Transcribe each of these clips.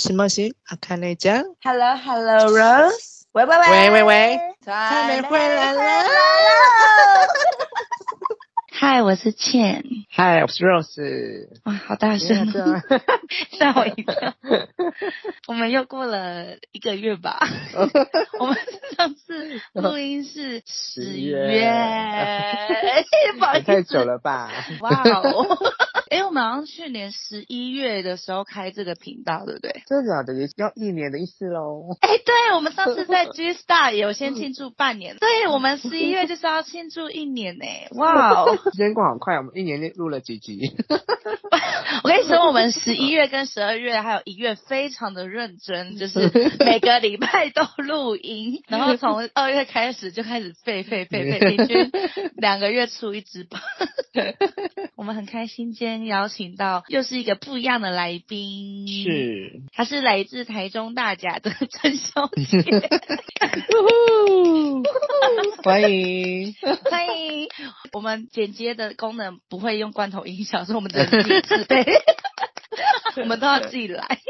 西莫西，阿卡内酱。Hello，Hello，Rose。喂喂喂喂喂喂，蔡美回来了。嗨，我是倩。嗨，我是 Rose。哇，好大声，吓我一跳。我们又过了一个月吧？我们上次录音是十月，不好意思，太久了吧？哇哦！哎，我们好像去年十一月的时候开这个频道，对不对？真的假的？也要一年的意思喽。哎，对，我们上次在 G Star 有先庆祝半年，对，我们十一月就是要庆祝一年呢。哇哦！时间过好快，我们一年录了几集？我跟你说，我们十一月跟十二月还有一月非常的认真，就是每个礼拜都录音，然后从二月开始就开始废废废废，平均两个月出一支吧。我们很开心今天。邀请到又是一个不一样的来宾，是，他是来自台中大甲的陈小姐，欢迎欢迎。我们剪接的功能不会用罐头音效，所以我们只能自己自备，我们都要自己来，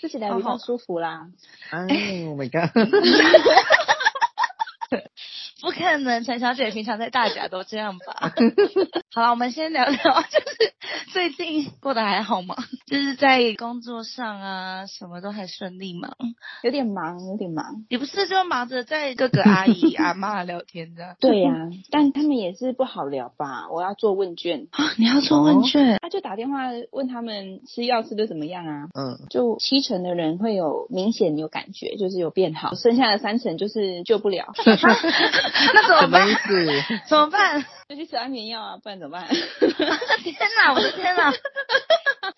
自己来比较舒服啦。哎，Oh my God！不可能，陈小姐平常在大家都这样吧？好了，我们先聊聊，就是最近过得还好吗？就是在工作上啊，什么都还顺利吗？有点忙，有点忙。你不是就忙着在各个阿姨阿妈聊天这样。对呀、啊，但他们也是不好聊吧？我要做问卷啊，你要做问卷？他、哦、就打电话问他们吃药吃的怎么样啊？嗯，就七成的人会有明显有感觉，就是有变好，剩下的三成就是救不了。那怎么办？什么意思？怎么办？就去吃安眠药啊，不然怎么办？天哪，我的天哪！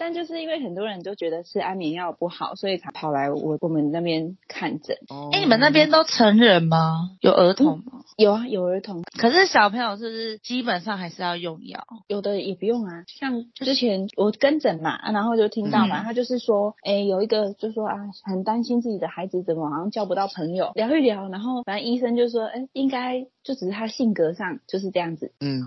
但就是因为很多人都觉得吃安眠药不好，所以才跑来我我们那边看诊。哎、欸，你们那边都成人吗？有儿童吗？嗯、有啊，有儿童。可是小朋友是不是基本上还是要用药？有的也不用啊。像之前我跟诊嘛，然后就听到嘛，嗯、他就是说，哎、欸，有一个就说啊，很担心自己的孩子怎么好像交不到朋友，聊一聊，然后反正医生就说，哎、欸，应该就只是他性格上就是这样子。嗯，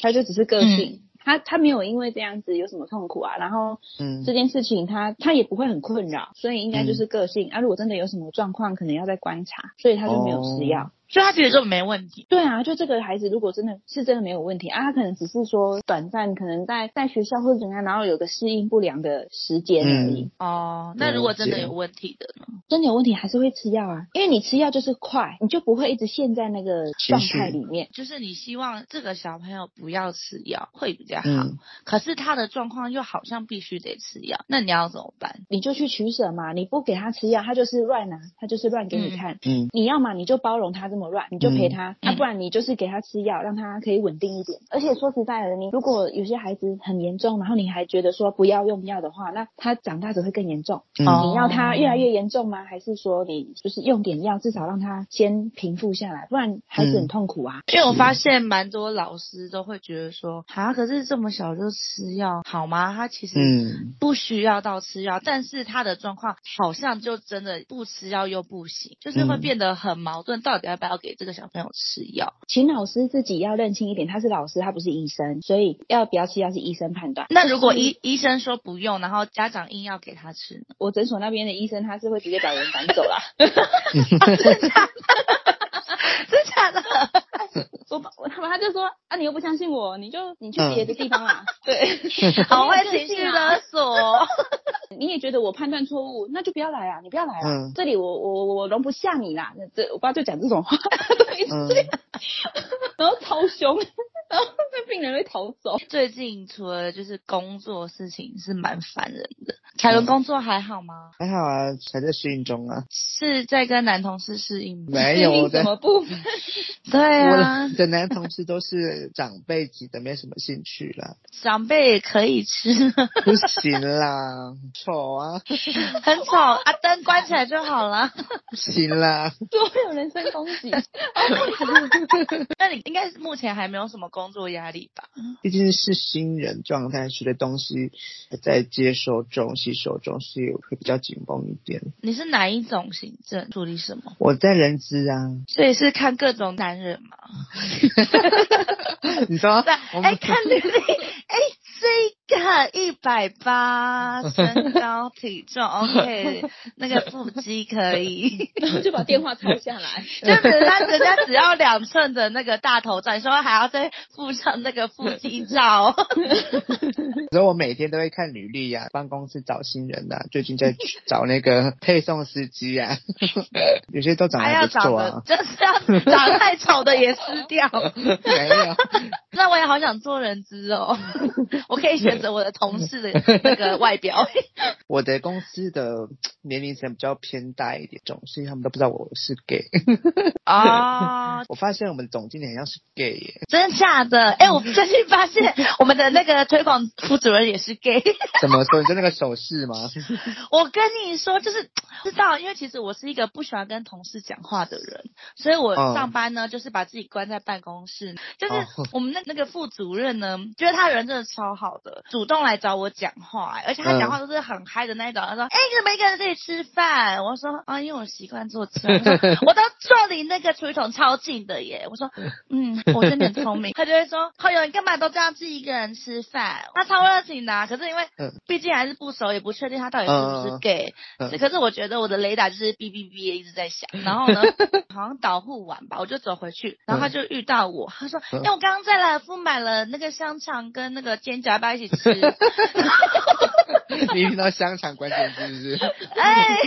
他就只是个性。嗯他他没有因为这样子有什么痛苦啊，然后嗯，这件事情他他也不会很困扰，所以应该就是个性、嗯、啊。如果真的有什么状况，可能要再观察，所以他就没有吃药。哦所以他其实就没问题。对啊，就这个孩子如果真的是真的没有问题啊，他可能只是说短暂，可能在在学校或者怎样，然后有个适应不良的时间而已。嗯、哦，那如果真的有问题的呢？真的有问题还是会吃药啊，因为你吃药就是快，你就不会一直陷在那个状态里面。就是你希望这个小朋友不要吃药会比较好，嗯、可是他的状况又好像必须得吃药，那你要怎么办？你就去取舍嘛，你不给他吃药，他就是乱拿，他就是乱给你看。嗯，你要嘛你就包容他这么乱，你就陪他。啊，不然你就是给他吃药，让他可以稳定一点。而且说实在的，你如果有些孩子很严重，然后你还觉得说不要用药的话，那他长大只会更严重。嗯、你要他越来越严重吗？还是说你就是用点药，至少让他先平复下来？不然孩子很痛苦啊。因为我发现蛮多老师都会觉得说，啊，可是这么小就吃药好吗？他其实不需要到吃药，但是他的状况好像就真的不吃药又不行，就是会变得很矛盾。到底要不要给这个小朋友吃药，请老师自己要认清一点，他是老师，他不是医生，所以要不要吃药是医生判断。那如果医医生说不用，然后家长硬要给他吃呢？我诊所那边的医生他是会直接把人赶走啦。真的假的？真假的？我我他们他就说啊，你又不相信我，你就你去别的地方啦。对，好会情绪勒索。你也觉得我判断错误，那就不要来啊！你不要来啊！嗯、这里我我我容不下你啦！那这我爸就讲这种话，然后超凶。然后那病人会逃走。最近除了就是工作事情是蛮烦人的，凯伦工作还好吗？还好啊，还在适应中啊。是在跟男同事适应吗？没有的。什么部分？对啊，我的男同事都是长辈级的，没什么兴趣啦。长辈也可以吃。不行啦，丑啊。很丑啊，灯关起来就好了。不行啦。多有人身攻击。那你应该目前还没有什么工作压力吧？毕竟是新人状态，学的东西还在接收中、吸收中，所以会比较紧绷一点。你是哪一种行政？处理什么？我在人资啊，所以是看各种男人嘛。你说？哎，看履历，哎，这个一百八，身高体重 OK，那个腹肌可以，然 后就把电话抄下来，就是人家人家只要两寸的那个大头照，你说还要再附上那个腹肌照。所以我每天都会看履历呀，帮公司找新人呐、啊，最近在找那个配送司机呀、啊，有些都长得还不错啊，就是要长得太丑的也撕掉。没有，那我也好想做人资哦，我可以选择我的同事的那个外表。我的公司的 年龄层比较偏大一点，总所以他们都不知道我是 gay。啊、哦，我发现我们总经理好像是 gay 耶，真的假的？哎、欸，我最近发现我们的那个推广副主任也是 gay。怎么说？你就那个手势吗？我跟你说，就是 知道，因为其实我是一个不喜欢跟同事讲话的人，所以我上班呢，就是把自己关在办公室。就是我们那那个副主任呢，觉得他人真的超好的，主动来找我讲话，而且他讲话都是很嗨的那种。他说：“哎，你怎么一个人在这里吃饭？”我说：“啊，因为我习惯坐车，我都坐离那个厨余桶超近的耶。”我说：“嗯，我真的很聪明。”他就会说：“好友，你干嘛都这样自己一个人吃饭？”他超热情的啊，可是因为毕竟还是不熟，也不确定他到底是不是 gay。可是我觉得我的雷达就是哔哔哔一直在响。然后呢，好像导护完吧，我就走回去，然后他就遇到我，他说：“哎，我刚刚在来福买了那个香肠跟那个煎夹吧一起吃？” 你听到香肠关键字是不是？哎，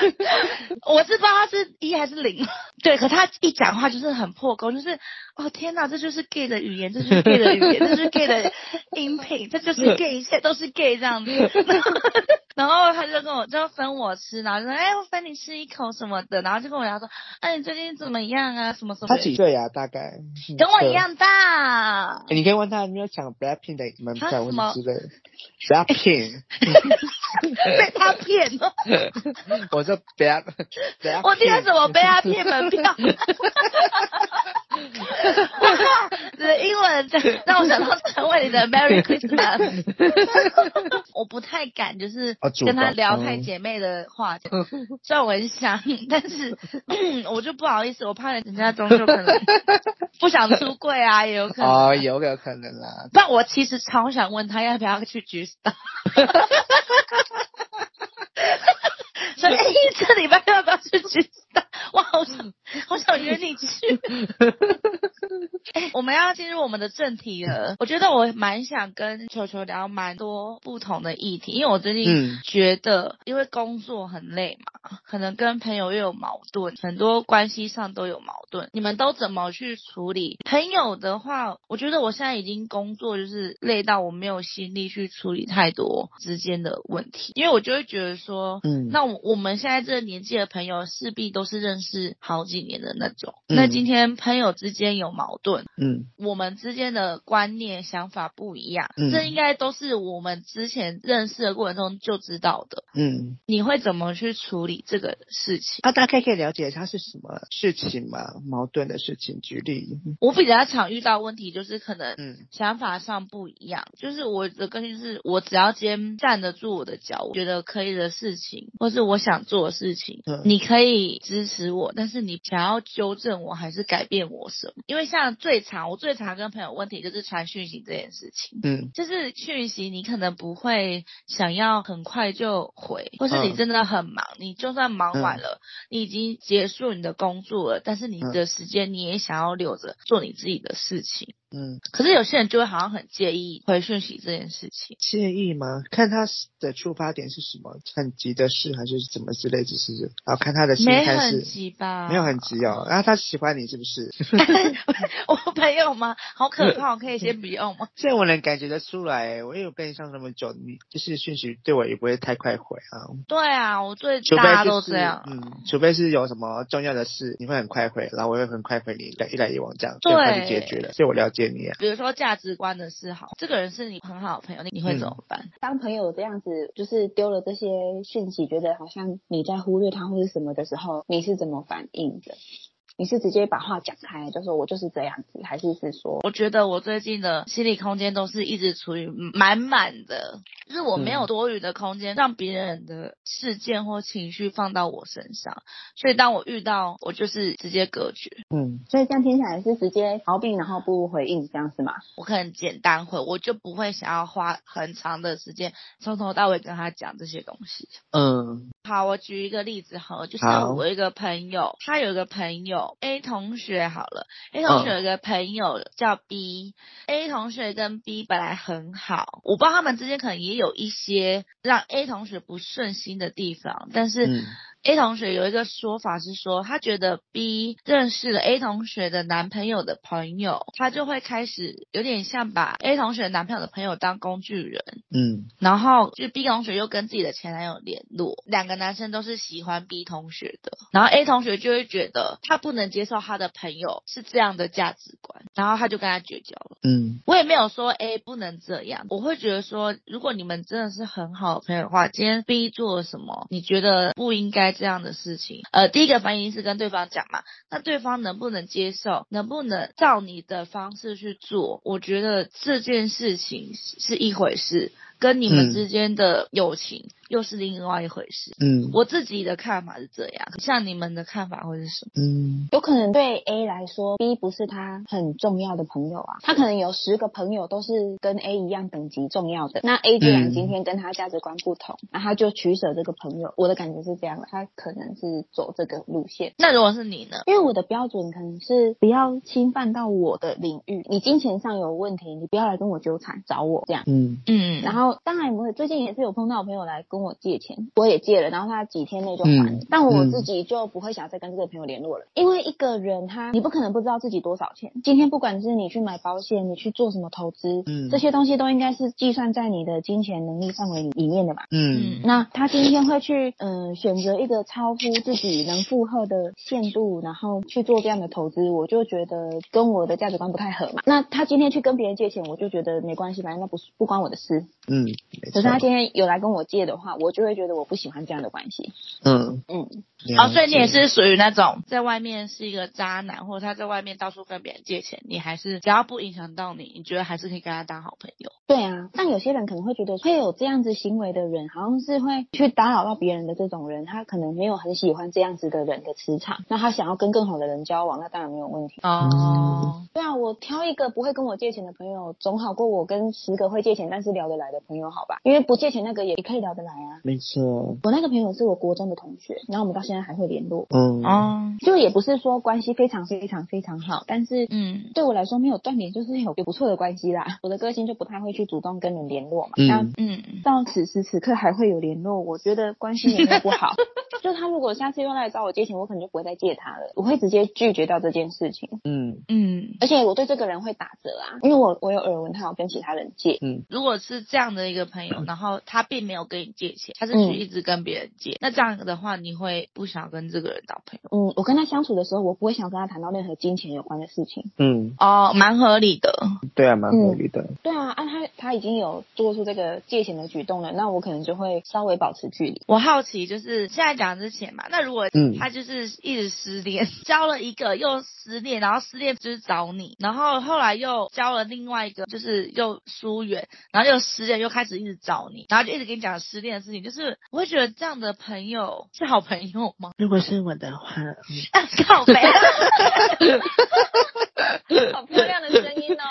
我是不知道他是一还是零。对，可他一讲话就是很破功，就是哦天哪，这就是 gay 的语言，这就是 gay 的语言，这就是 gay 的音频，这就是 gay，一切都是 gay 这样子。然后他就跟我就分我吃，然后就说：“哎，我分你吃一口什么的。”然后就跟我聊说：“哎，你最近怎么样啊？什么什么？”他几岁啊？大概跟我一样大。你可以问他有没有抢 Blackpink 的门票问题之类的。Blackpink 被他骗了。我说 Black，我今天怎么被他骗门票？这英文让我想到成为你的 Merry Christmas。我不太敢，就是跟他聊太姐妹的话。虽然我很想，但是我就不好意思，我怕人家终究可能不想出柜啊，也有可能。哦，有有可能啦。但我其实超想问他要不要去 G-Star。所以，哎，这礼拜要不要去 G-Star？我好想，好想约你去。哎，我们要进入我们的正题了。我觉得我蛮想跟球球聊蛮多不同的议题，因为我最近觉得，因为工作很累嘛，可能跟朋友又有矛盾，很多关系上都有矛盾。你们都怎么去处理？朋友的话，我觉得我现在已经工作就是累到我没有心力去处理太多之间的问题，因为我就会觉得说，嗯，那我我们现在这个年纪的朋友势必都是认识好几年的那种。那今天朋友之间有矛盾。嗯，我们之间的观念想法不一样，嗯，这应该都是我们之前认识的过程中就知道的。嗯，你会怎么去处理这个事情？啊，大概可以了解它是什么事情吗？矛盾的事情，举例。我比较常遇到问题就是可能，嗯，想法上不一样。嗯，就是我的根据是，我只要今天站得住我的脚，我觉得可以的事情，或是我想做的事情，嗯，你可以支持我，但是你想要纠正我还是改变我什么？因为像最。常我最常跟朋友问题就是传讯息这件事情，嗯，就是讯息你可能不会想要很快就回，或是你真的很忙，嗯、你就算忙完了，嗯、你已经结束你的工作了，但是你的时间你也想要留着做你自己的事情。嗯，可是有些人就会好像很介意回讯息这件事情。介意吗？看他的出发点是什么，很急的事还是怎么之类，只是然后看他的心态是。没很急吧？没有很急哦。然后他喜欢你是不是？我朋友吗？好可怕，可以先不用吗？这我能感觉得出来。我也有跟你上这么久，你就是讯息对我也不会太快回啊。对啊，我最大家都这样。嗯，除非是有什么重要的事，你会很快回，然后我会很快回你，一来一往这样，就快就解决了。所以我了解。比如说价值观的是好，这个人是你很好的朋友，你你会怎么办？嗯、当朋友这样子，就是丢了这些讯息，觉得好像你在忽略他或者什么的时候，你是怎么反应的？你是直接把话讲开，就说我就是这样子，还是是说？我觉得我最近的心理空间都是一直处于满满的，就是我没有多余的空间让别人的事件或情绪放到我身上，所以当我遇到，我就是直接隔绝。嗯，所以这样听起来是直接逃避，然后不回应，这样是吗？我可能简单回，我就不会想要花很长的时间从头到尾跟他讲这些东西。嗯，好，我举一个例子好，就是我一个朋友，他有一个朋友 A 同学，好了，A 同学有一个朋友叫 B，A 同学跟 B 本来很好，我不知道他们之间可能也有一些让 A 同学不顺心的地方，但是。嗯 A 同学有一个说法是说，他觉得 B 认识了 A 同学的男朋友的朋友，他就会开始有点像把 A 同学男朋友的朋友当工具人。嗯，然后就 B 同学又跟自己的前男友联络，两个男生都是喜欢 B 同学的，然后 A 同学就会觉得他不能接受他的朋友是这样的价值观，然后他就跟他绝交了。嗯，我也没有说 A 不能这样，我会觉得说，如果你们真的是很好的朋友的话，今天 B 做了什么，你觉得不应该。这样的事情，呃，第一个反应是跟对方讲嘛，那对方能不能接受，能不能照你的方式去做？我觉得这件事情是一回事，跟你们之间的友情。嗯又是另外一回事。嗯，我自己的看法是这样，像你们的看法会是什么？嗯，有可能对 A 来说，B 不是他很重要的朋友啊。他可能有十个朋友都是跟 A 一样等级重要的。那 A 既然今天跟他价值观不同，那、嗯、他就取舍这个朋友。我的感觉是这样的，他可能是走这个路线。那如果是你呢？因为我的标准可能是不要侵犯到我的领域。你金钱上有问题，你不要来跟我纠缠，找我这样。嗯嗯。然后当然我会，最近也是有碰到我朋友来跟我借钱，我也借了，然后他几天内就还了，嗯、但我自己就不会想再跟这个朋友联络了，嗯、因为一个人他你不可能不知道自己多少钱。今天不管是你去买保险，你去做什么投资，嗯，这些东西都应该是计算在你的金钱能力范围里面的嘛，嗯。那他今天会去嗯选择一个超乎自己能负荷的限度，然后去做这样的投资，我就觉得跟我的价值观不太合嘛。那他今天去跟别人借钱，我就觉得没关系，反正那不是不关我的事，嗯。可是他今天有来跟我借的话，我就会觉得我。不喜欢这样的关系。嗯嗯，哦，所以你也是属于那种在外面是一个渣男，或者他在外面到处跟别人借钱，你还是只要不影响到你，你觉得还是可以跟他当好朋友。对啊，但有些人可能会觉得会有这样子行为的人，好像是会去打扰到别人的这种人，他可能没有很喜欢这样子的人的磁场，那他想要跟更好的人交往，那当然没有问题。哦，对啊，我挑一个不会跟我借钱的朋友，总好过我跟十个会借钱但是聊得来的朋友，好吧？因为不借钱那个也可以聊得来啊。没错。我那个朋友是我国中的同学，然后我们到现在还会联络。嗯哦，就也不是说关系非常非常非常好，但是嗯，对我来说没有断联，就是有有不错的关系啦。我的个性就不太会去主动跟人联络嘛。嗯嗯，到此时此刻还会有联络，我觉得关系也没有不好。就他如果下次又来找我借钱，我可能就不会再借他了，我会直接拒绝掉这件事情。嗯嗯，而且我对这个人会打折啊，因为我我有耳闻他有跟其他人借。嗯，如果是这样的一个朋友，然后他并没有跟你借钱，他是去一直跟别人借。嗯那这样的话，你会不想跟这个人当朋友？嗯，我跟他相处的时候，我不会想跟他谈到任何金钱有关的事情。嗯，哦，蛮合理的。对啊，蛮合理的。嗯、对啊，啊，他他已经有做出这个借钱的举动了，那我可能就会稍微保持距离。我好奇，就是现在讲之前嘛，那如果他就是一直失恋，嗯、交了一个又失恋，然后失恋就是找你，然后后来又交了另外一个，就是又疏远，然后又失恋，又开始一直找你，然后就一直跟你讲失恋的事情，就是我会觉得这样的。朋友是好朋友吗？如果是我的话，嗯、啊，靠北，好漂亮的声音哦。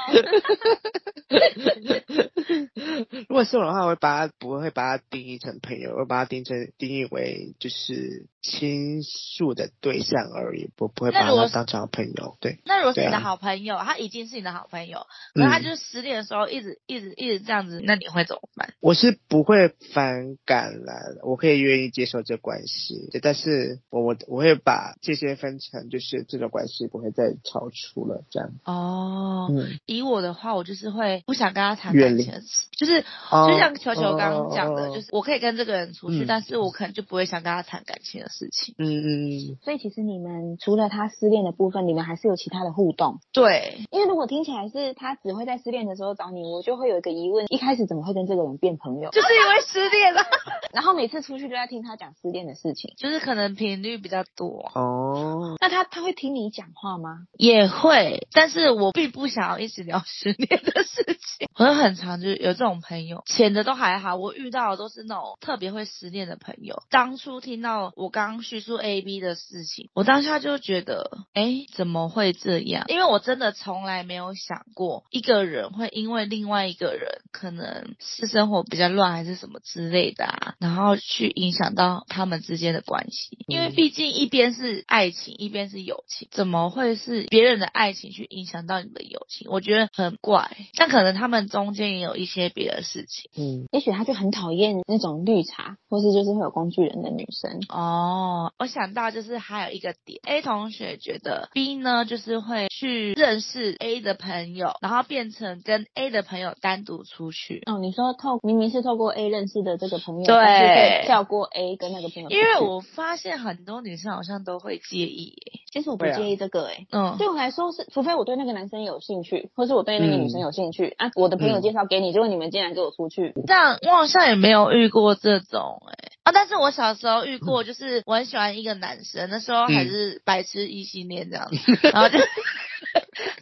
如果是我的话，我会把他不会把他定义成朋友，我会把他定成定义为就是倾诉的对象而已，不不会把他当成好朋友。对。那如果是你的好朋友，啊、他已经是你的好朋友，那他就是失恋的时候一直一直一直这样子，那你会怎么办？我是不会反感啦，我可以愿意接受这关系，但是我我我会把这些分成，就是这种关系不会再超出了这样。哦，嗯，以我的话，我就是会不想跟他谈感情，就是。就像球球刚刚讲的，就是我可以跟这个人出去，但是我可能就不会想跟他谈感情的事事情。嗯嗯嗯。所以其实你们除了他失恋的部分，你们还是有其他的互动。对，因为如果听起来是他只会在失恋的时候找你，我就会有一个疑问：一开始怎么会跟这个人变朋友？就是因为失恋了，然后每次出去都在听他讲失恋的事情，就是可能频率比较多。哦，那他他会听你讲话吗？也会，但是我并不想要一直聊失恋的事情。我很常就是有这种朋友，浅的都还好，我遇到的都是那种特别会失恋的朋友。当初听到我刚刚叙述 A B 的事情，我当下就觉得，哎，怎么会这样？因为我真的从来没有想过一个人会因为另外一个人可能是生活比较乱还是什么之类的啊，然后去影响到他们之间的关系。因为毕竟一边是爱情，一边是友情，怎么会是别人的爱情去影响到你的友情？我觉得很怪。但可能他们中间也有一些别的事情。嗯，也许他就很讨厌那种绿茶，或是就是会有工具人的女生。哦，我想到就是还有一个点，A 同学觉得 B 呢，就是会去认识 A 的朋友，然后变成跟 A 的朋友单独出去。哦，你说透明明是透过 A 认识的这个朋友，对，跳过 A 跟那个朋友。因为我发现很多女生好像都会介意耶。其实我不介意这个诶，嗯，对我来说是，除非我对那个男生有兴趣，或是我对那个女生有兴趣、嗯、啊，我的朋友介绍给你，结果你们竟然给我出去，这样我好像也没有遇过这种诶啊，但是我小时候遇过，就是我很喜欢一个男生，那时候还是白痴异性恋这样子，嗯、然后就。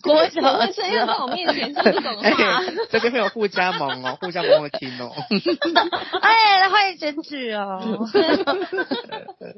国小的时候在我面前说这种话，欸、这边会有互加盟哦，互加盟会听哦。哎，那欢迎检举哦。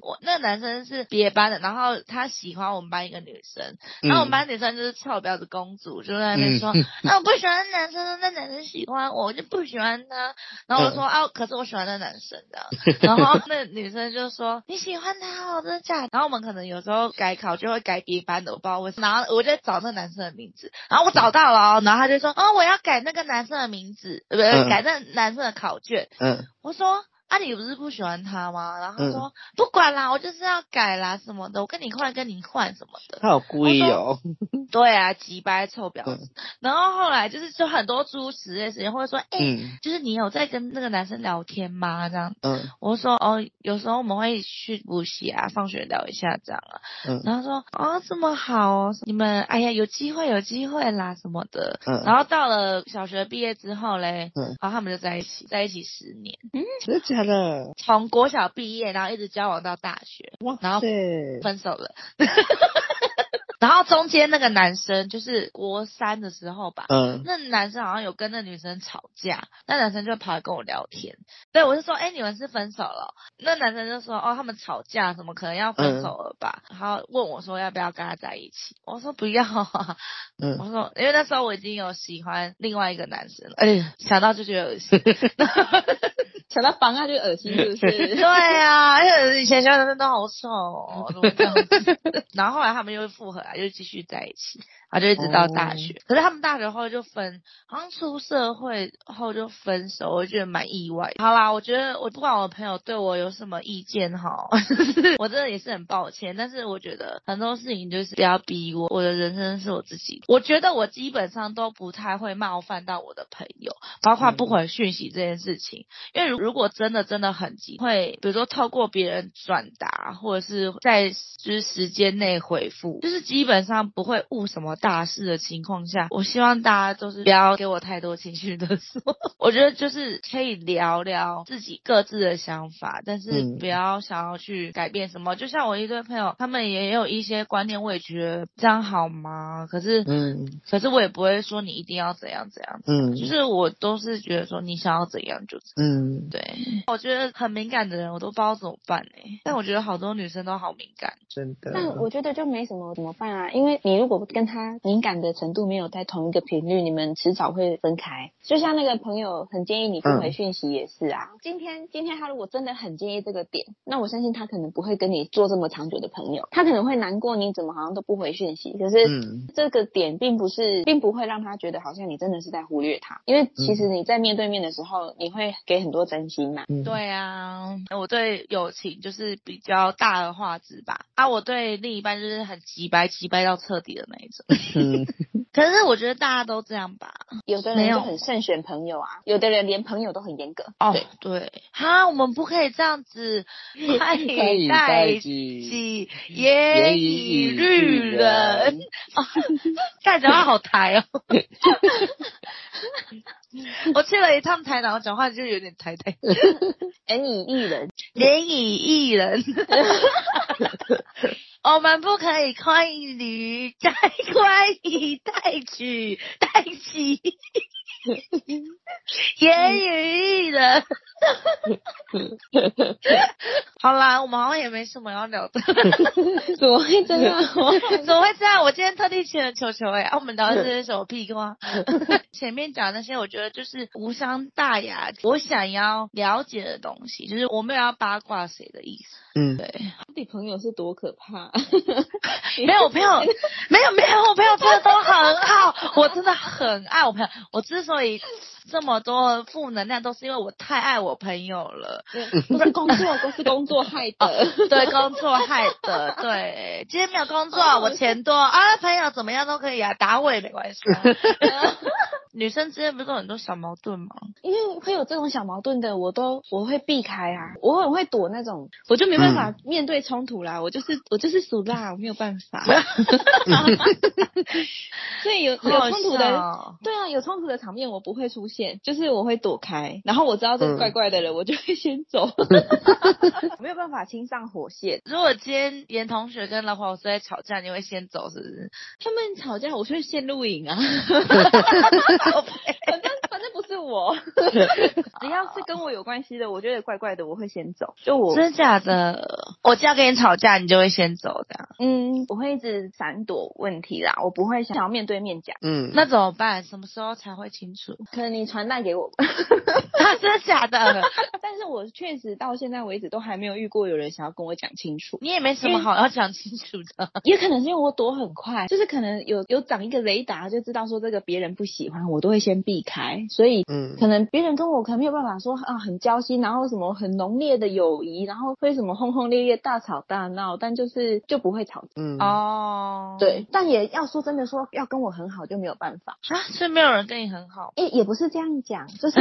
我那个男生是别班的，然后他喜欢我们班一个女生，然后我们班女生就是臭婊子公主，就在那边说，那、嗯啊、我不喜欢男生，那男生喜欢我，我就不喜欢他。然后我说、嗯、啊，可是我喜欢那男生的。然后那女生就说你喜欢他哦，真的假的？然后我们可能有时候改考就会改别班的，我不知道为什么。然后我就找那男生的名字，然后我找到了，然后他就说，哦，我要改那个男生的名字，呃不是？改那男生的考卷。嗯，我说。啊，你不是不喜欢他吗？然后他说、嗯、不管啦，我就是要改啦什么的，我跟你换，跟你换什么的。他好故意哦。对啊，急掰臭婊子、嗯。然后后来就是就很多诸如此类的事情，或者说，哎、欸嗯，就是你有在跟那个男生聊天吗？这样。嗯。我说哦，有时候我们会去补习啊，放学聊一下这样啊。嗯。然后说哦，这么好哦，你们哎呀，有机会有机会啦什么的。嗯。然后到了小学毕业之后嘞，嗯，然后他们就在一起，在一起十年。嗯。从国小毕业，然后一直交往到大学，然后分手了。然后中间那个男生就是国三的时候吧，嗯，那男生好像有跟那女生吵架，那男生就跑来跟我聊天，对，我就说，哎，你们是分手了？那男生就说，哦，他们吵架，怎么可能要分手了吧？嗯、然后问我说，要不要跟他在一起？我说不要，嗯，我说，因为那时候我已经有喜欢另外一个男生了，哎，想到就觉得恶心。想到房啊就恶心，是不是？对啊，而且以前喜欢的人都好丑哦，怎么这样子？然后后来他们又复合了，又继续在一起。他就一直到大学，oh. 可是他们大学后就分，好像出社会后就分手，我觉得蛮意外。好啦，我觉得我不管我朋友对我有什么意见哈，我真的也是很抱歉。但是我觉得很多事情就是不要逼我，我的人生是我自己的。我觉得我基本上都不太会冒犯到我的朋友，包括不回讯息这件事情。因为如果真的真的很急，会比如说透过别人转达，或者是在就是时间内回复，就是基本上不会误什么。大事的情况下，我希望大家都是不要给我太多情绪的说。我觉得就是可以聊聊自己各自的想法，但是不要想要去改变什么。嗯、就像我一堆朋友，他们也有一些观念，我也觉得这样好吗？可是，嗯，可是我也不会说你一定要怎样怎样。嗯，就是我都是觉得说你想要怎样就怎样。嗯，对。我觉得很敏感的人，我都不知道怎么办哎。但我觉得好多女生都好敏感，真的。但我觉得就没什么怎么办啊，因为你如果跟他。敏感的程度没有在同一个频率，你们迟早会分开。就像那个朋友很建议你不回讯息也是啊。嗯、今天今天他如果真的很介意这个点，那我相信他可能不会跟你做这么长久的朋友。他可能会难过你怎么好像都不回讯息，可是这个点并不是，并不会让他觉得好像你真的是在忽略他。因为其实你在面对面的时候，你会给很多真心嘛。嗯、对啊，我对友情就是比较大而化之吧。啊，我对另一半就是很急掰急掰到彻底的那一种。嗯，可是我觉得大家都这样吧，有的人就很慎选朋友啊，有的人连朋友都很严格。哦，对对，哈，我们不可以这样子，宽以待己，严以律人。哦，感觉好抬哦。我去了一趟台南，我讲话就有点台台。连以益人，连以益人。我们不可以宽以律，再宽以待取，待己。严以益人。好啦，我们好像也没什么要聊的。怎么会这样？怎么会这样？我今天特地请了球球哎、啊，我们聊的是什么屁话？前面讲那些，我觉得就是无伤大雅。我想要了解的东西，就是我没有要八卦谁的意思。嗯，对。你朋友是多可怕？没有我朋友，没有没有，我朋友真的都很好，我真的很爱我朋友。我之所以。这么多负能量都是因为我太爱我朋友了，不是工作，都是工作害的，哦，对，工作害的，对，今天没有工作，我钱多啊，朋友怎么样都可以啊，打我也没关系，啊。女生之间不是有很多小矛盾吗？因为会有这种小矛盾的，我都我会避开啊，我很会躲那种，我就没办法面对冲突啦，嗯、我就是我就是属辣，我没有办法。所以有有冲突的，对啊，有冲突的场面我不会出现，就是我会躲开，然后我知道这个怪怪的人，嗯、我就会先走，没有办法亲上火线。如果今天严同学跟老黄师在吵架，你会先走是不是？他们吵架，我就会先录影啊。反正反正不是我，只要是跟我有关系的，我觉得怪怪的，我会先走。就我真的假的？我只要跟你吵架，你就会先走的。嗯，我会一直闪躲问题啦，我不会想要面对面讲。嗯，那怎么办？什么时候才会清楚？可能你传带给我。真的假的？但是我确实到现在为止都还没有遇过有人想要跟我讲清楚。你也没什么好要讲清楚的。也可能是因为我躲很快，就是可能有有长一个雷达，就知道说这个别人不喜欢，我都会先避开。所以，嗯，可能别人跟我可能没有办法说啊很交心，然后什么很浓烈的友谊，然后会什么轰轰烈烈大吵大闹，但就是就不会吵架。嗯哦，对，但也要说真的说要跟我很好就没有办法啊，所以没有人跟你很好。也，也不是这样讲，就是。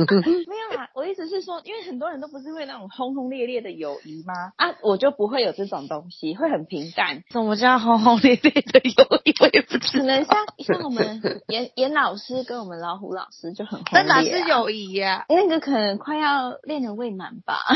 没有啦，我意思是说，因为很多人都不是会那种轰轰烈烈的友谊吗？啊，我就不会有这种东西，会很平淡。什么叫轰轰烈烈的友谊？我也不知道。可能像像我们严严老师跟我们老虎老师就很轰烈，那哪是友谊呀？那个可能快要恋人未满吧。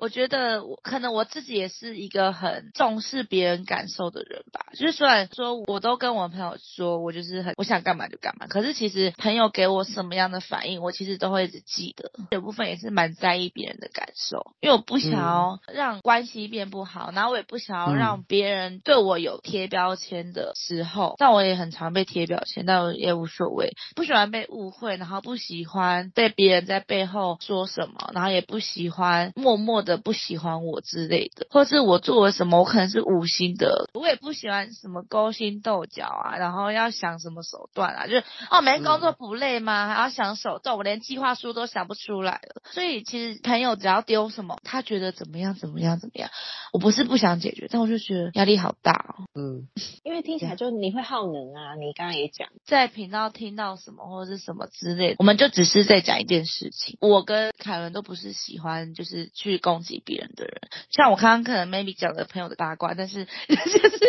我觉得我可能我自己也是一个很重视别人感受的人吧。就是虽然说我都跟我朋友说我就是很我想干嘛就干嘛，可是其实朋友给我什么样的反应，我其实都会一直记得。有部分也是蛮在意别人的感受，因为我不想要让关系变不好，然后我也不想要让别人对我有贴标签的时候。但我也很常被贴标签，但我也无所谓。不喜欢被误会，然后不喜欢被别人在背后说什么，然后也不喜欢默默的。不喜欢我之类的，或是我做了什么，我可能是无心的，我也不喜欢什么勾心斗角啊，然后要想什么手段啊，就是哦，没工作不累吗？还要想手段，我连计划书都想不出来了。所以其实朋友只要丢什么，他觉得怎么样怎么样怎么样，我不是不想解决，但我就觉得压力好大哦。嗯，因为听起来就你会耗能啊，你刚刚也讲，在频道听到什么或者是什么之类的，我们就只是在讲一件事情。我跟凯伦都不是喜欢就是去攻。攻击别人的人，像我刚刚可能 maybe 讲了朋友的八卦，但是 就是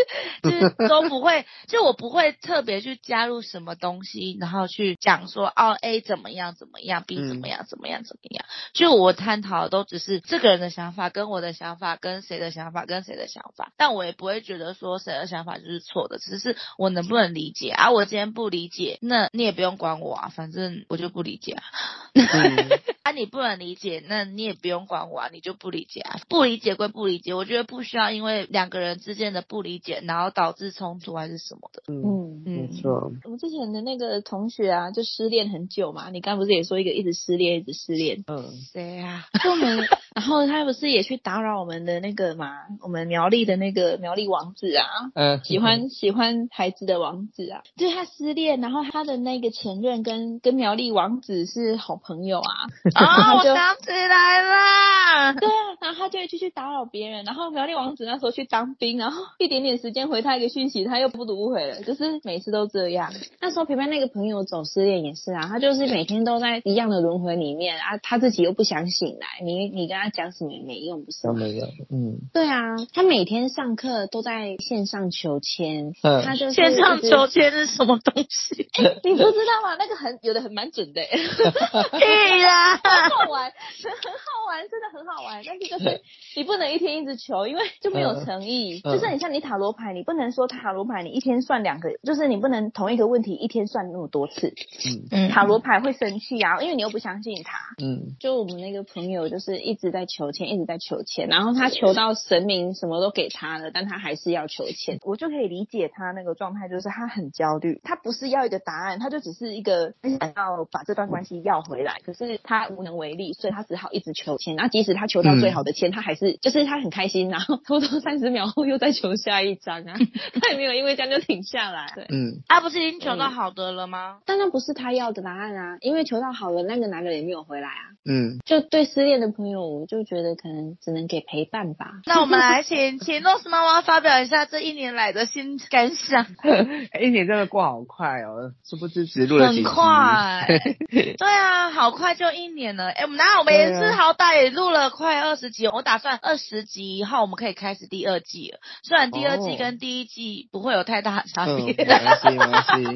就是都不会，就我不会特别去加入什么东西，然后去讲说哦 A 怎么样怎么样，B 怎么样怎么样怎么样。就我探讨的都只是这个人的想法，跟我的想法，跟谁的想法，跟谁的想法。但我也不会觉得说谁的想法就是错的，只是我能不能理解啊？我今天不理解，那你也不用管我啊，反正我就不理解啊。嗯、啊，你不能理解，那你也不用管我啊，你就。不理解啊，不理解归不理解，我觉得不需要因为两个人之间的不理解，然后导致冲突还是什么的。嗯嗯，没错。我们之前的那个同学啊，就失恋很久嘛。你刚不是也说一个一直失恋，一直失恋？嗯，谁啊？就我们，然后他不是也去打扰我们的那个嘛？我们苗栗的那个苗栗王子啊，嗯，喜欢喜欢孩子的王子啊，就是他失恋，然后他的那个前任跟跟苗栗王子是好朋友啊。啊、哦，我想起来了。对啊，然然后他就会继续打扰别人。然后苗栗王子那时候去当兵，然后一点点时间回他一个讯息，他又不读不回了，就是每次都这样。那时候陪伴那个朋友走失恋也是啊，他就是每天都在一样的轮回里面啊，他自己又不想醒来，你你跟他讲什么也没用，不是吗？都没有，嗯，对啊，他每天上课都在线上求签，嗯他就是线上求签是什么东西？你不知道吗？那个很有的很蛮准的，屁啦！很好玩，很好玩，真的很好玩。但是就是你不能一天一直求，因为就没有诚意。嗯就是你像你塔罗牌，你不能说塔罗牌你一天算两个，就是你不能同一个问题一天算那么多次。嗯嗯塔罗牌会生气啊，因为你又不相信他。嗯，就我们那个朋友就是一直在求签，一直在求签，然后他求到神明什么都给他了，但他还是要求签。我就可以理解他那个状态，就是他很焦虑，他不是要一个答案，他就只是一个想要把这段关系要回来，可是他无能为力，所以他只好一直求签。那即使他求到最好的签，他还是就是他很开心，然后偷偷三十秒后又再求下一张啊，他也没有因为这样就停下来。对，嗯，他不是已经求到好的了吗？当然不是他要的答案啊，因为求到好了，那个男的也没有回来啊。嗯，就对失恋的朋友，我就觉得可能只能给陪伴吧。那我们来请请 Rose 妈妈发表一下这一年来的新感想。哎，一年真的过好快哦，殊不知只录了几，很快，对啊，好快就一年了。哎，我们哪有？我们也是好歹也录了快二十集，我打算二十集以后我们可以开始第二季了。虽然第二季跟第一季不会有太大差别，关系，没关系，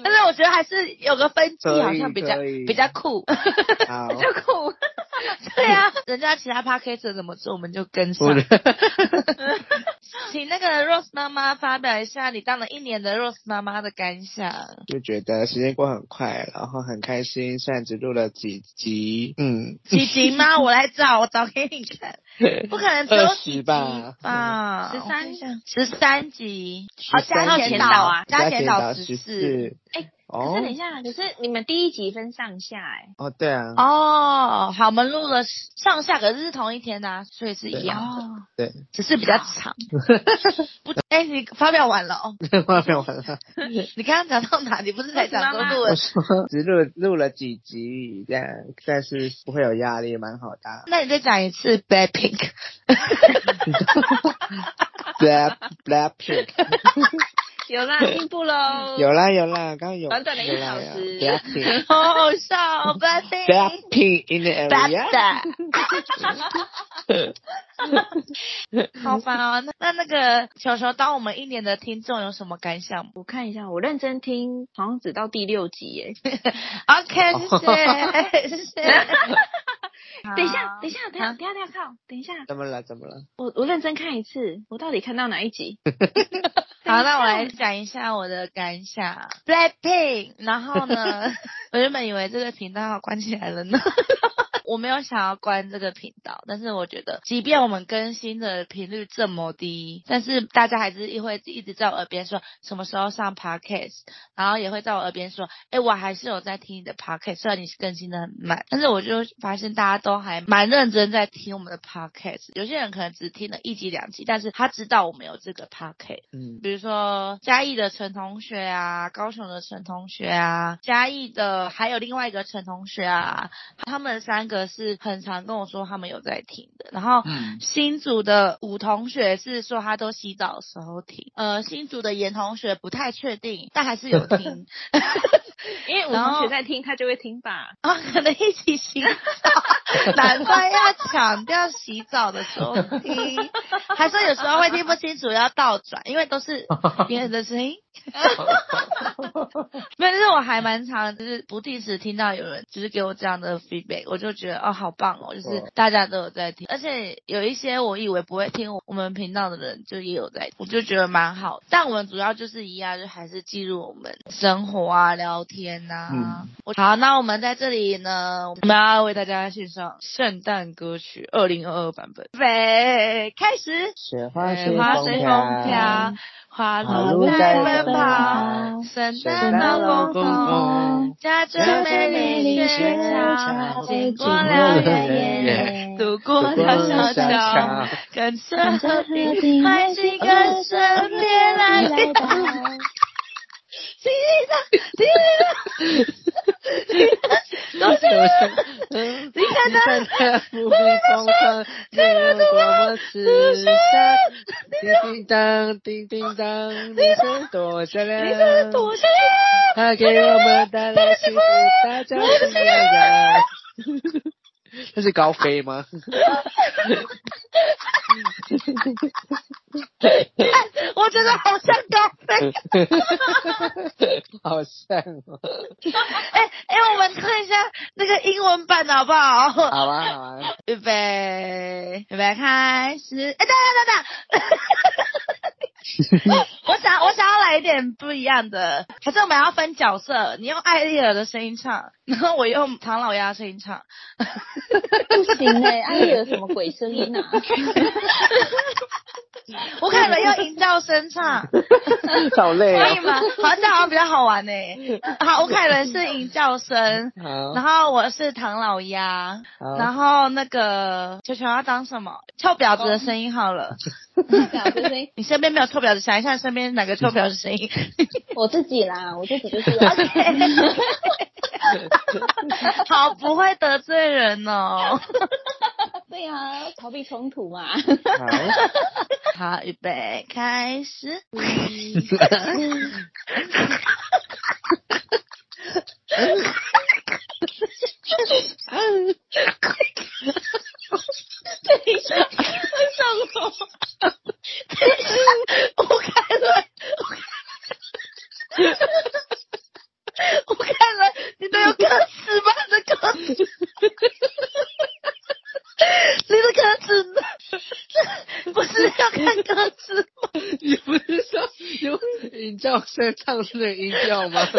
但是我觉得还是有个分季好像比较比较酷。比较酷。对啊，人家其他 podcast 怎么做，我们就跟上 请那个 Rose 妈妈发表一下你当了一年的 Rose 妈妈的感想。就觉得时间过很快，然后很开心，虽然只录了几集，嗯，几集吗？我来找，我找给你看。不可能只有二十几集吧吧？13我看一下十三集，好13加集前导啊，加前前导十十四。四，哎可哦是等一下，可是你们第一集分上下哎、哦，对啊，哦，好，我们录了上下，可是是同一天呐、啊，所以是一样的，哦，对，只是比较长。不，哎、你发表完了哦。发表完了，你刚刚讲到哪？你不是才讲说录我了？说 只录录了几集，这样，但是不会有压力，蛮好的。那你再讲一次 Blackpink。Black Blackpink 有啦，进步喽。有啦有啦，刚刚有短短的一小时 好好笑哦，Blackpink。Blackpink in the area。好烦哦。那那那个球球当我们一年的听众有什么感想我看一下，我认真听，好像只到第六集耶。？OK，谢谢谢谢。等一下，等一下，等一下，好等一下，等一下，靠，等一下，怎么了？怎么了？我我认真看一次，我到底看到哪一集？好，那我来讲一下我的感想。Blackpink，然后呢，我原本以为这个频道要关起来了呢。我没有想要关这个频道，但是我觉得，即便我们更新的频率这么低，但是大家还是会一直在我耳边说什么时候上 podcast，然后也会在我耳边说，哎，我还是有在听你的 podcast，虽然你是更新的很慢，但是我就发现大家都还蛮认真在听我们的 podcast。有些人可能只听了一集两集，但是他知道我们有这个 podcast。嗯，比如说嘉义的陈同学啊，高雄的陈同学啊，嘉义的还有另外一个陈同学啊，他们三个是很常跟我说他们有在听的。然后嗯新组的吴同学是说他都洗澡的时候听，呃，新组的严同学不太确定，但还是有听。因为五同学在听，他就会听吧。啊，可能一起洗澡，难怪要强调洗澡的时候听，还说有时候会听不清楚，要倒转，因为都是别人的声音。没有，就是我还蛮常，就是不定时听到有人就是给我这样的 feedback，我就觉得哦，好棒哦，就是大家都有在听，而且有一些我以为不会听我们频道的人，就也有在听，我就觉得蛮好。但我们主要就是一样，就还是记录我们生活啊、聊天呐、啊。嗯好，那我们在这里呢，我们要为大家献上圣诞歌曲二零二二版本，准备开始。雪花随雪花随风飘，花鹿在奔跑，圣诞老公公驾着美丽雪橇，经过了原野，渡过了小桥，跟着和平欢喜跟身边来到。叮当，叮当，叮当，都 是你看他不必风霜，有多么慈祥。叮叮当，叮叮当，你是多善良，你是多善良，他给我们带来幸福，大家是一样。这是高飞吗？我觉得好像高飞，好像哦。哎哎，我们看一下那个英文版的好不好？好啊好啊。预备预备开始！哎，等等等等，我想我想要来一点不一样的，可是我们要分角色？你用艾丽尔的声音唱，然后我用唐老鸭声音唱。不行哎、艾丽尔什么鬼声音啊？吴凯伦用吟叫声唱，好累！可以吗？好像这样好像比较好玩呢、欸。好，吴凯伦是吟叫声，然后我是唐老鸭，然后那个球球要当什么？臭婊子的声音好了。臭婊子声音，你身边没有臭婊子，想一下身边哪个臭婊子声音？我自己啦，我自己就是 OK。好，不会得罪人哦。对呀、啊，逃避冲突嘛。好，好，预备，开始。等一下，为什么？等一下，我看了，我看了，你都有歌词吗？你的歌词。你的歌词呢？不是要看歌词吗？你不是说用音调声唱出的音调吗？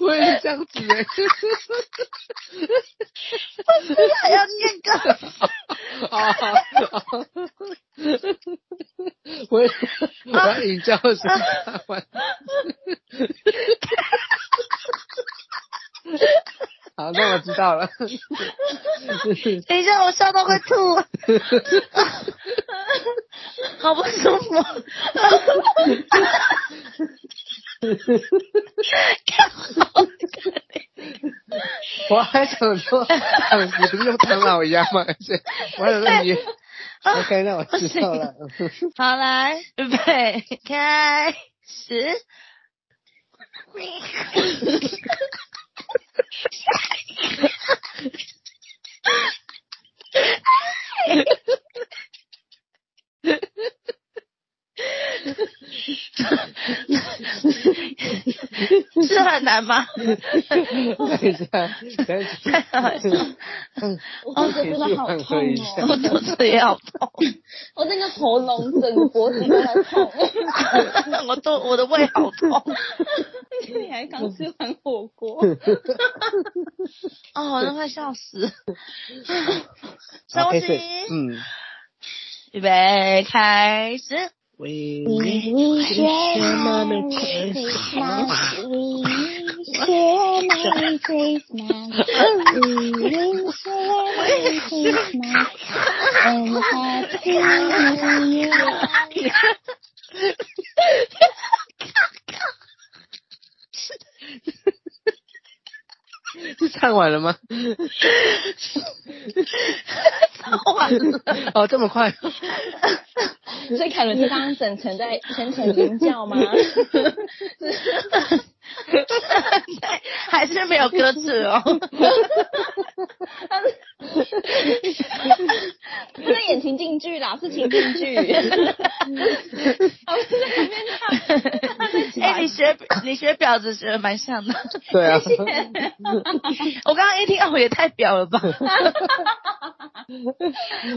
我也是这样子哎。不是还要念歌词？啊啊啊！我也我把音调声唱完。好，那我知道了。等一下，我笑到快吐了，好不舒服。我还想说，你不是用唐老鸭吗？我还想说你。OK，那我知道了。好，来，预备，开始。难吗？等一下，等一下，嗯，我肚子真的好痛哦，我肚子也好痛，我那个喉咙、整个脖子都在痛，我都我的胃好痛。你还刚吃完火锅，哦，我都快笑死。深呼吸，嗯，预备，开始。Happy. 是唱完了吗？唱完了。哦，这么快。所以凯伦是刚刚整程在全程尖叫吗？还是没有歌词哦。不是演情境剧啦，是情境剧。我在旁边唱。哎，你学你学 婊子学的蛮像的。对啊。我刚刚一听，哦也太婊了吧。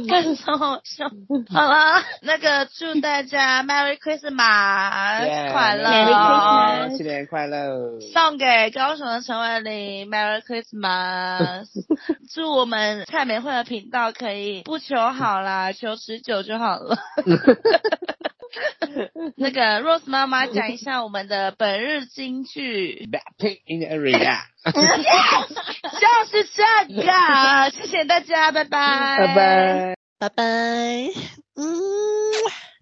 真超好笑。好了，那个祝大家 Merry Christmas 快乐，Merry Christmas，新年快乐，送给高雄的陈伟玲 Merry Christmas，祝我们蔡美惠的频道可以不求好啦，求持久就好了。那个 Rose 妈妈讲一下我们的本日金句。Blackpink in the area。就是这个，谢谢大家，拜拜，拜拜，拜拜，嗯。